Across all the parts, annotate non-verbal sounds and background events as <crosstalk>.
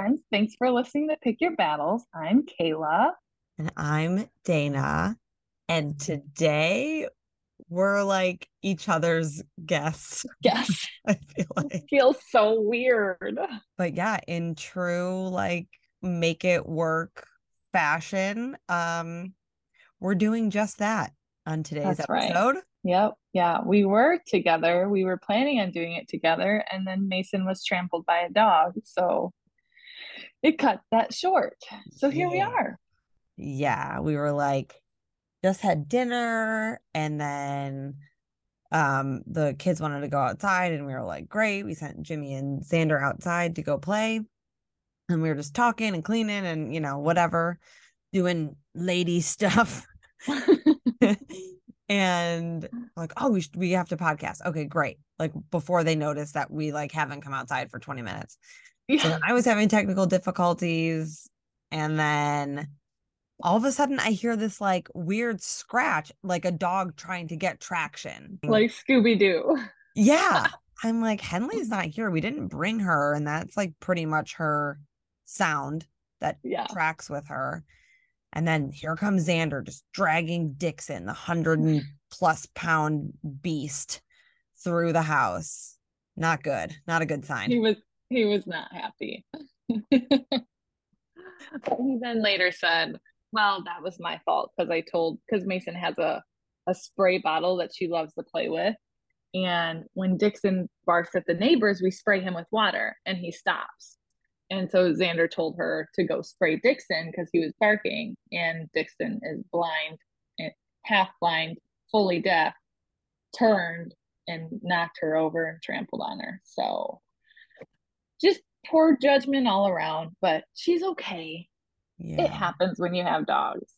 friends. Thanks for listening to Pick Your Battles. I'm Kayla. And I'm Dana. And today we're like each other's guests. <laughs> Yes. I feel <laughs> like. It feels so weird. But yeah, in true like make it work fashion, um, we're doing just that on today's That's right. episode. Yep. Yeah. We were together. We were planning on doing it together. And then Mason was trampled by a dog. So it cut that short. So here we are. Yeah, we were like just had dinner and then um the kids wanted to go outside and we were like great. We sent jimmy and xander outside to go play and we were just talking and cleaning and you know whatever doing lady <laughs> stuff. <laughs> And like oh we should, we have to podcast. Okay great. Like before they notice that we like haven't come outside for 20 minutes Yeah. then I was having technical difficulties. And then all of a sudden I hear this like weird scratch, like a dog trying to get traction. Like Scooby Doo. <laughs> yeah. I'm like, Henley's not here. We didn't bring her. And that's like pretty much her sound that Yeah. tracks with her. And then here comes Xander just dragging Dixon, the hundred and <sighs> plus pound beast, through the house. Not good. Not a good sign. He was he was not happy. <laughs> But he then later said, Well, that was my fault because I told because Mason has a, a spray bottle that she loves to play with. And when Dixon barks at the neighbors, we spray him with water and he stops. And so Xander told her to go spray Dixon because he was barking, and Dixon is blind, eh, half blind, fully deaf, turned and knocked her over and trampled on her. So just poor judgment all around, but she's okay. Yeah. It happens when you have dogs.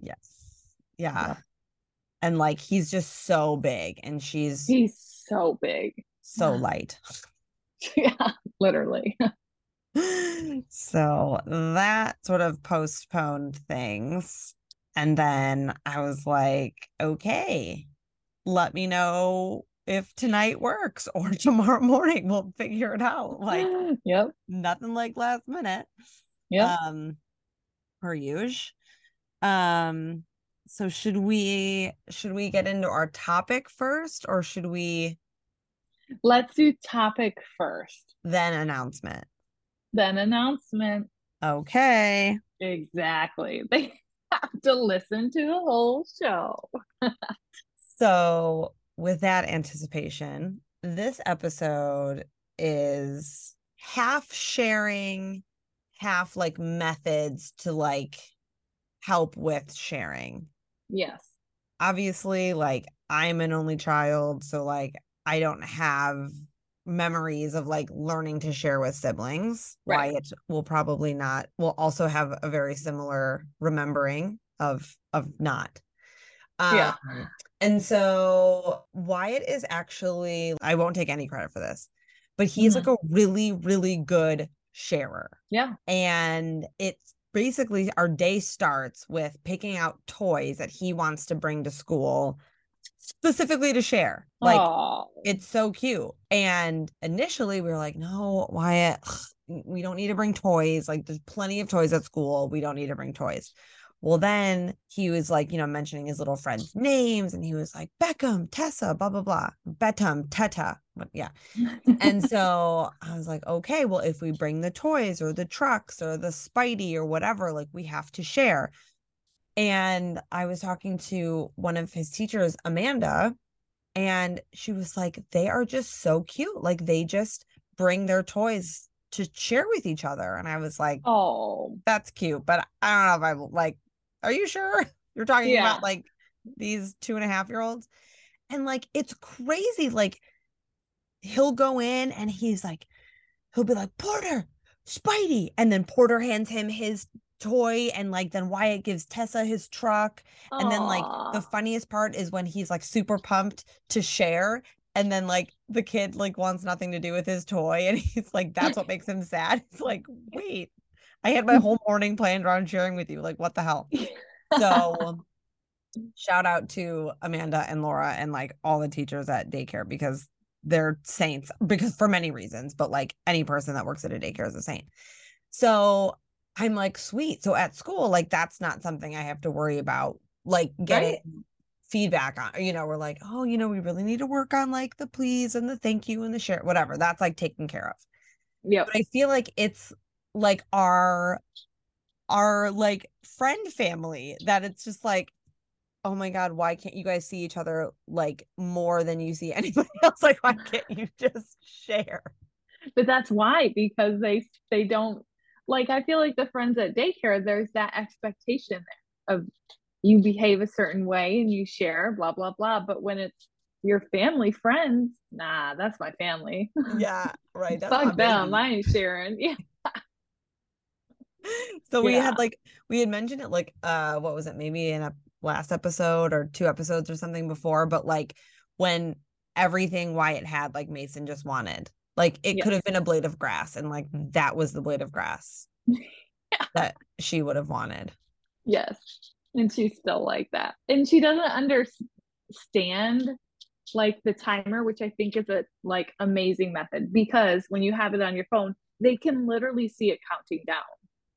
Yes. Yeah. And like he's just so big and she's He's so big. so light. <laughs> yeah, literally. <laughs> so that sort of postponed things. And then I was like, okay, let me know if tonight works or <laughs> tomorrow morning we'll figure it out. Like <gasps> yep. nothing like last minute. Yep. um per usual um so should we should we get into our topic first or should we Let's do topic first, then announcement then announcement. okay Exactly. <laughs> They have to listen to the whole show. <laughs> so with that anticipation this episode is half sharing half like methods to like help with sharing Yes. obviously like i'm an only child so like i don't have memories of like learning to share with siblings Right. wyatt will probably not will also have a very similar remembering of of not Yeah. Um, And so wyatt is actually i won't take any credit for this but he's like mm-hmm. a really really good sharer. Yeah. and it's basically our day starts with picking out toys that he wants to bring to school specifically to share. Like Aw. it's so cute. And initially we were like no wyatt ugh, we don't need to bring toys. Like there's plenty of toys at school. We don't need to bring toys well then he was like you know mentioning his little friends names and he was like beckham tessa blah blah blah betum teta but yeah and <laughs> so I was like, okay, well, if we bring the toys or the trucks or the Spidey or whatever, like we have to share. And I was talking to one of his teachers, Amanda, and she was like, they are just so cute. Like they just bring their toys to share with each other. And I was like, oh. that's cute, but I don't know if I like, are you sure <laughs> you're talking Yeah. about like these two and a half year olds? And like, it's crazy. Like, he'll go in and he's like, he'll be like, Porter, Spidey. And then Porter hands him his toy. And like, then Wyatt gives Tessa his truck. And then like the funniest part is when he's like super pumped to share. And then like the kid like wants nothing to do with his toy. And <laughs> he's like, that's what makes him sad. It's like, wait, I had my mm. whole morning planned around sharing with you. Like, what the hell? <laughs> So shout out to Amanda and Laura and like all the teachers at daycare because they're saints because for many reasons, but like any person that works at a daycare is a saint. So I'm like, sweet. So at school, like that's not something I have to worry about, like getting right. feedback on. You know, we're like, oh, you know, we really need to work on like the please and the thank you and the share, whatever. That's like taken care of. Yeah. But I feel like it's like our our like friend family that it's just like oh my god why can't you guys see each other like more than you see <laughs> anybody else? Like why can't you just share? But that's why because they they don't like i feel like the friends at daycare there's that expectation there of you behave a certain way and you share blah blah blah. But when it's your family friends nah that's my family. Yeah right. <laughs> That's fuck them. I ain't sharing. Yeah <laughs> so we yeah. had like we had mentioned it like uh what was it maybe in a last episode or two episodes or something before but like when everything Wyatt had like Mason just wanted like it yes. could have been a blade of grass and like that was the blade of grass yeah. <laughs> that she would have wanted yes and she's still like that and she doesn't understand like the timer which i think is a like amazing method because when you have it on your phone they can literally see it counting down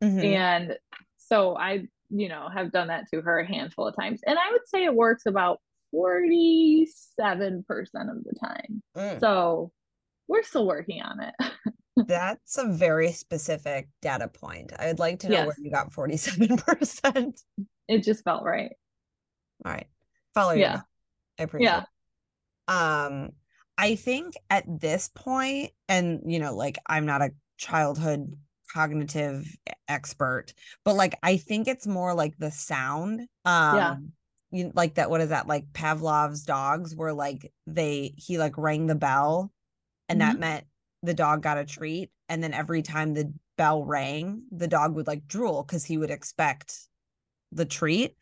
mm-hmm. and so i you know have done that to her a handful of times and i would say it works about 47% of the time mm. so we're still working on it <laughs> that's a very specific data point i'd like to know yes. where you got 47% it just felt right all right follow you yeah i appreciate yeah. It. um i think at this point and you know like i'm not a childhood cognitive expert, but like I think it's more like the sound. Um yeah. you like that what is that like Pavlov's dogs where like they he like rang the bell and mm-hmm. that meant the dog got a treat and then every time the bell rang the dog would like drool cuz he would expect the treat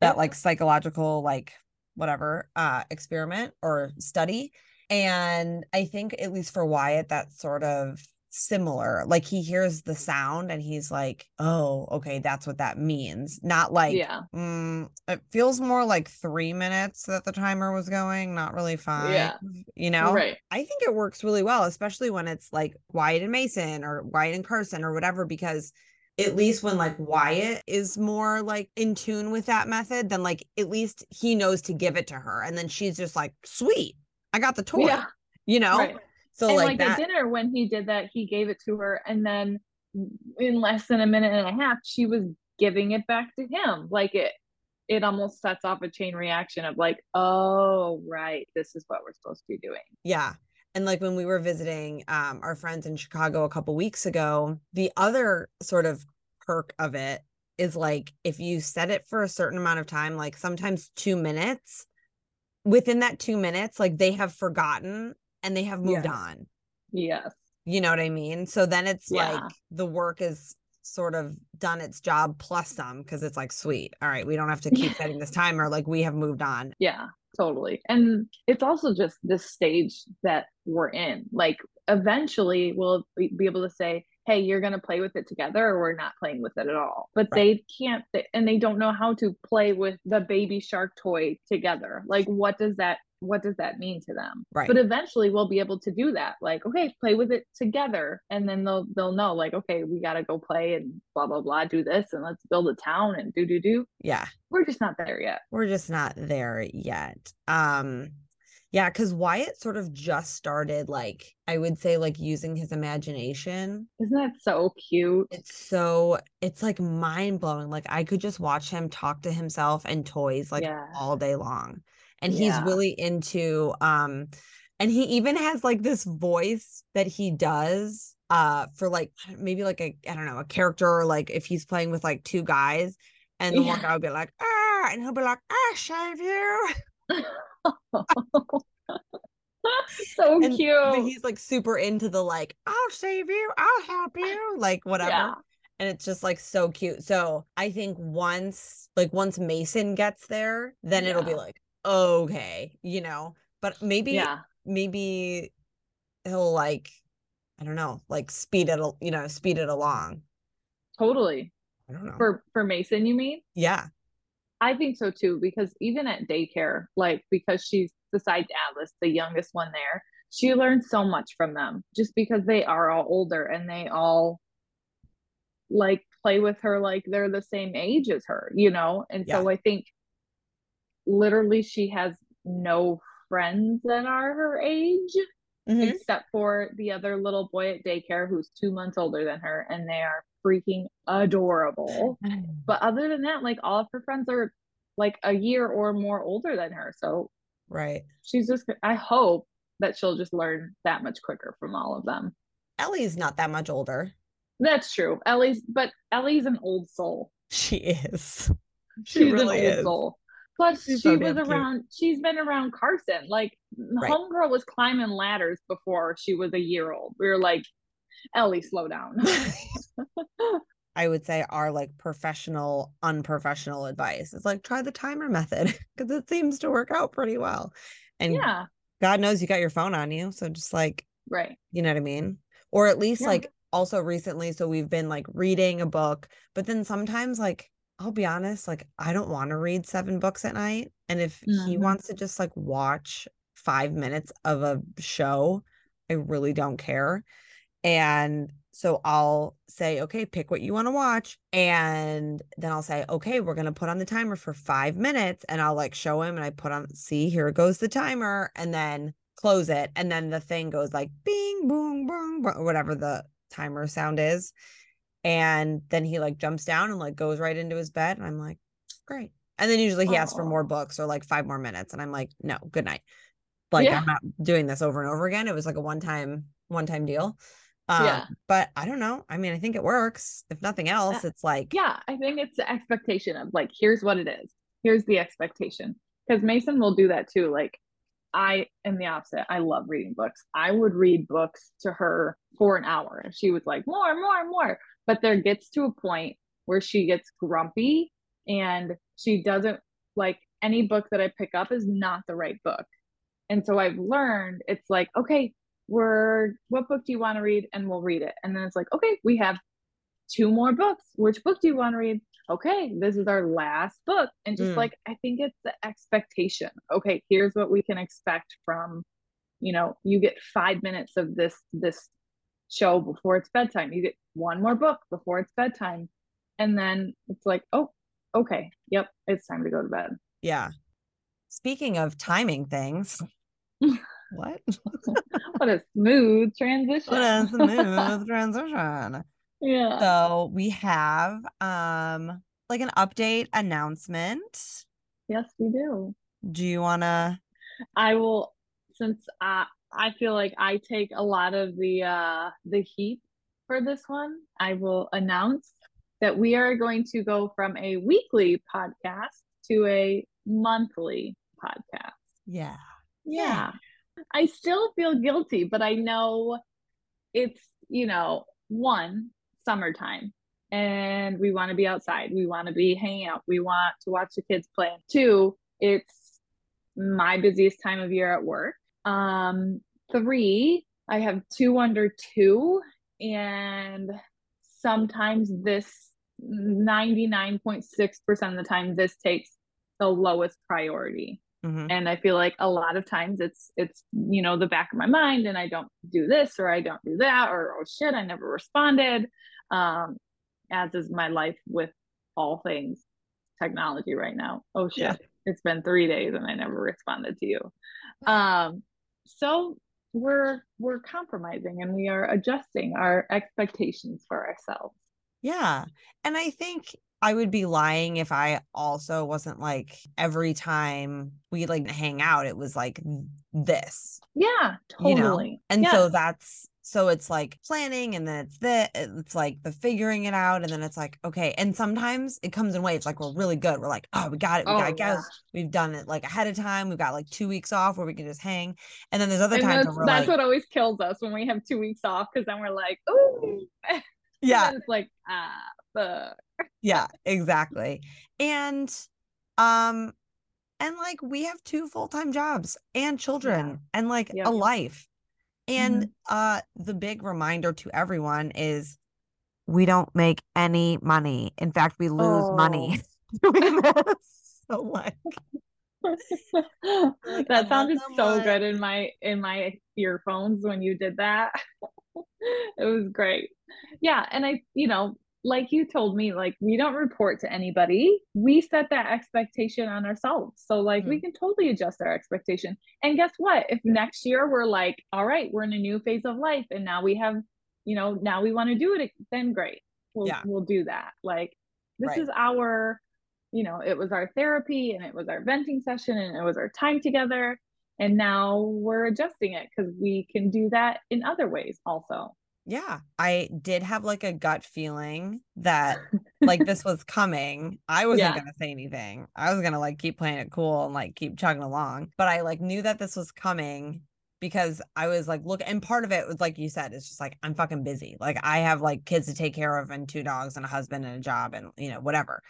that like psychological like whatever uh experiment or study and i think at least for wyatt that sort of similar. Like he hears the sound and he's like, oh, okay, that's what that means. Not like, yeah, mm, it feels more like three minutes that the timer was going, not really five. Yeah. You know, right. I think it works really well, especially when it's like Wyatt and Mason or Wyatt and Carson or whatever, because at least when like Wyatt is more like in tune with that method, then like at least he knows to give it to her. And then she's just like, sweet, I got the toy. Yeah. You know? Right. So and like, like that, at dinner when he did that, he gave it to her, and then in less than a minute and a half, she was giving it back to him. Like it, it almost sets off a chain reaction of like, oh right, this is what we're supposed to be doing. Yeah. And like when we were visiting um, our friends in Chicago a couple weeks ago, the other sort of perk of it is like if you set it for a certain amount of time, like sometimes two minutes, within that two minutes, like they have forgotten and they have moved yes. on. Yes. You know what I mean? So then it's yeah. like the work is sort of done its job plus some because it's like, sweet. All right, we don't have to keep setting this timer. Like we have moved on. Yeah, totally. And it's also just this stage that we're in. Like eventually we'll be able to say, hey you're going to play with it together or we're not playing with it at all but right. they can't and they don't know how to play with the baby shark toy together like what does that what does that mean to them? Right. But eventually we'll be able to do that like okay play with it together. And then they'll they'll know like okay we got to go play and blah blah blah do this and let's build a town and do do do. Yeah. We're just not there yet. We're just not there yet. Um yeah because wyatt sort of just started like i would say like using his imagination. Isn't that so cute? It's so it's like mind-blowing. Like i could just watch him talk to himself and toys like yeah. all day long and yeah. he's really into um and he even has like this voice that he does uh for like maybe like a I don't know a character or like if he's playing with like two guys and the yeah. one guy would be like ah and he'll be like ah shave you <laughs> so and, cute but he's like super into the like I'll save you I'll help you like whatever yeah. and it's just like so cute so I think once like once Mason gets there then yeah. it'll be like okay, you know, but maybe, yeah, maybe he'll like, I don't know, like speed it, you know, speed it along. Totally. I don't know. For for Mason, you mean? Yeah. I think so too, because even at daycare, like because she's besides Alice, the youngest one there, she learns so much from them just because they are all older and they all like play with her like they're the same age as her, you know? And yeah. so I think literally she has no friends that are her age mm-hmm. except for the other little boy at daycare who's two months older than her and they are freaking adorable. But other than that like all of her friends are like a year or more older than her so right. she's just i hope that she'll just learn that much quicker from all of them. Ellie's not that much older. That's true. Ellie's but ellie's an old soul. She is. <laughs> She she's really an old is. soul Plus, she's she so was around. Cute. She's been around Carson. Like right. homegirl was climbing ladders before she was a year old. We were like, Ellie, slow down. <laughs> <laughs> I would say our like professional, unprofessional advice is like try the timer method <laughs> because it seems to work out pretty well. And yeah, God knows you got your phone on you, so just like right, you know what I mean, or at least yeah. like also recently. So we've been like reading a book, but then sometimes like I'll be honest, like I don't want to read seven books at night. And if mm-hmm. he wants to just like watch five minutes of a show, I really don't care. And so I'll say, okay, pick what you want to watch. And then I'll say, okay, we're going to put on the timer for five minutes. And I'll like show him and I put on, see, here goes the timer. And then close it. And then the thing goes like bing, boom, boom, boom whatever the timer sound is. And then he like jumps down and like goes right into his bed. And I'm like, great. And then usually he Aww. asks for more books or like five more minutes. And I'm like, no, good night. Like yeah. I'm not doing this over and over again. It was like a one time, one time deal. Um, yeah. But I don't know. I mean, I think it works. If nothing else, it's like. Yeah. I think it's the expectation of like, here's what it is. Here's the expectation. Because Mason will do that too. Like, I am the opposite. I love reading books. I would read books to her for an hour. And she was like, more, more, more but there gets to a point where she gets grumpy and she doesn't like any book that I pick up is not the right book. And so I've learned it's like, okay, we're what book do you want to read? And we'll read it. And then it's like, okay, we have two more books. Which book do you want to read? Okay, this is our last book. And just mm. like I think it's the expectation. Okay, here's what we can expect from, you know, you get five minutes of this this show before it's bedtime. You get one more book before it's bedtime. And then it's like, oh, okay. Yep. It's time to go to bed. Yeah. Speaking of timing things, <laughs> what? <laughs> what a smooth transition. What a smooth transition. <laughs> Yeah. So we have um like an update announcement. Yes, we do. Do you wanna I will since I I feel like I take a lot of the uh the heat for this one. I will announce that we are going to go from a weekly podcast to a monthly podcast. Yeah. Yeah. I still feel guilty, but I know it's, you know, one, summertime and we want to be outside. We want to be hanging out. We want to watch the kids play. Two, it's my busiest time of year at work. Um, three, I have two under two, and sometimes this 99.6% of the time this takes the lowest priority. Mm-hmm. And I feel like a lot of times it's it's you know the back of my mind and I don't do this or I don't do that or oh shit I never responded um as is my life with all things technology right now. Oh shit. Yeah. It's been 3 days and I never responded to you. Um so we're we're compromising and we are adjusting our expectations for ourselves. Yeah. And I think I would be lying if I also wasn't like every time we like hang out, it was like this. Yeah, totally. You know? And yes. so that's so it's like planning and then it's the it's like the figuring it out and then it's like okay and sometimes it comes in waves like we're really good. We're like oh we got it. We oh, got yeah. we've done it like ahead of time. We've got like two weeks off where we can just hang. And then there's other and times that's, that's like, what always kills us when we have two weeks off because then we're like oh <laughs> yeah. it's like ah fuck. yeah exactly. And um and like we have two full-time jobs and children yeah. and like yep. a life and mm-hmm. uh the big reminder to everyone is we don't make any money. In fact, we lose oh. money <laughs> doing this. <laughs> So like, <laughs> like that sounded so good in my in my earphones when you did that. it was great. Yeah, and I, you know, like you told me, like we don't report to anybody. We set that expectation on ourselves. So like mm-hmm. we can totally adjust our expectation. And guess what? If next year we're like, all right, we're in a new phase of life and now we have, you know, now we want to do it, then great. We'll yeah. we'll do that. Like this right. is our, you know, it was our therapy and it was our venting session and it was our time together. And now we're adjusting it because we can do that in other ways also. Yeah, I did have like a gut feeling that like this <laughs> was coming. I wasn't yeah. to say anything. I was to like keep playing it cool and like keep chugging along. But I like knew that this was coming because I was like, look, and part of it was like you said, it's just like I'm fucking busy. Like I have like kids to take care of and two dogs and a husband and a job and you know, whatever.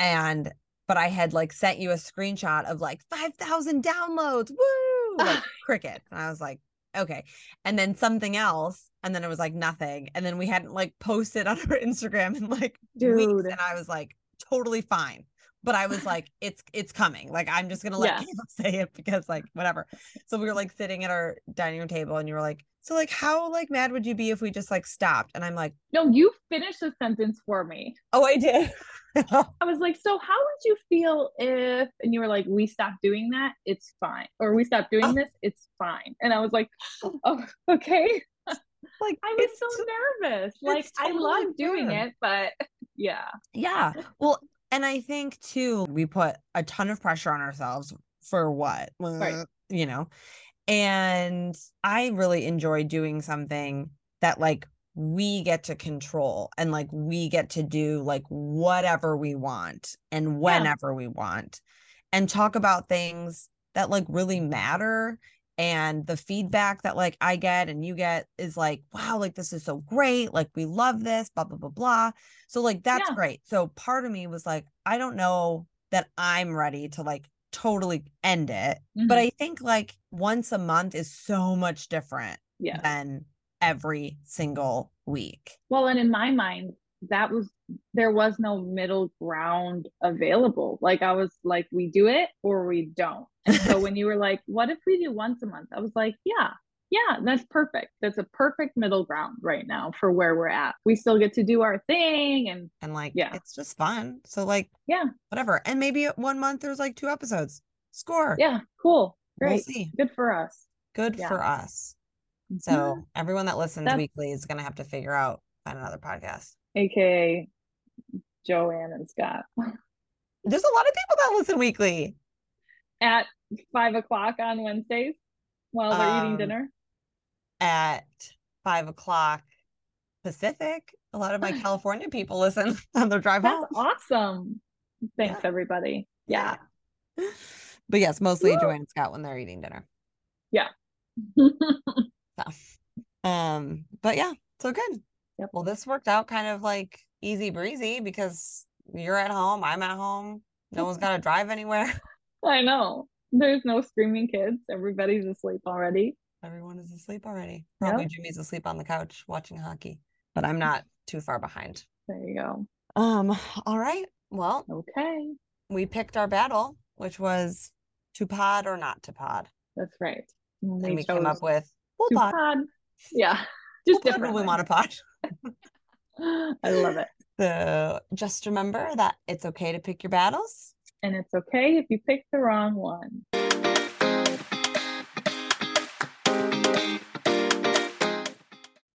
And but I had like sent you a screenshot of like 5,000 downloads. Woo! Like <laughs> crickets. And I was like, okay. And then something else. And then it was like nothing. And then we hadn't like posted on <laughs> our Instagram in like Dude. weeks. And I was like, totally fine. But I was like, <laughs> it's it's coming. Like I'm just gonna let yeah. <laughs> say it because like whatever. So we were like sitting at our dining room table and you were like, so like how like mad would you be if we just like stopped? And I'm like, No, you finished the sentence for me. Oh, I did. <laughs> I was like, so how would you feel if, and you were like, we stopped doing that, it's fine, or we stopped doing oh. this, it's fine. And I was like, oh, <laughs> okay. Like I was so nervous. Like totally I love doing it, but <laughs> yeah. Yeah. Well, and I think too, we put a ton of pressure on ourselves for what, right. Uh, you know, and I really enjoy doing something that like we get to control and like we get to do like whatever we want and whenever yeah. we want and talk about things that like really matter and the feedback that like I get and you get is like wow like this is so great like we love this blah blah blah blah so like that's yeah. great so part of me was like I don't know that I'm ready to like totally end it mm-hmm. but I think like once a month is so much different yeah. than every single week. Well, and in my mind, that was there was no middle ground available. Like I was like, we do it or we don't. And so when <laughs> you were like, what if we do once a month? I was like, yeah, yeah, that's perfect. That's a perfect middle ground right now for where we're at. We still get to do our thing and and like yeah, it's just fun. So like yeah, whatever. And maybe one month there's like two episodes. Score. Yeah, cool. Great. We'll see. Good for us. Good yeah. for us. So everyone that listens That's... weekly is going to have to figure out find another podcast. AKA Joanne and Scott. There's a lot of people that listen weekly. At five o'clock on Wednesdays while they're um, eating dinner. At five o'clock Pacific. A lot of my <sighs> California people listen <laughs> on their drive home. That's home. awesome. Thanks, yeah. everybody. Yeah. But yes, mostly Woo! Joanne and Scott when they're eating dinner. Yeah. <laughs> So, um, but yeah, so good. Yep. Well, this worked out kind of like easy breezy because you're at home, I'm at home. No one's <laughs> got to drive anywhere. <laughs> I know. There's no screaming kids. Everybody's asleep already. Everyone is asleep already. Probably yep. Jimmy's asleep on the couch watching hockey, but I'm not too far behind. There you go. Um, all right. Well, okay. We picked our battle, which was to pod or not to pod. That's right. And, and we came up with We'll pod. pod. Yeah. <laughs> Just we'll different. we want to pod. I love it. So just remember that it's okay to pick your battles. And it's okay if you pick the wrong one.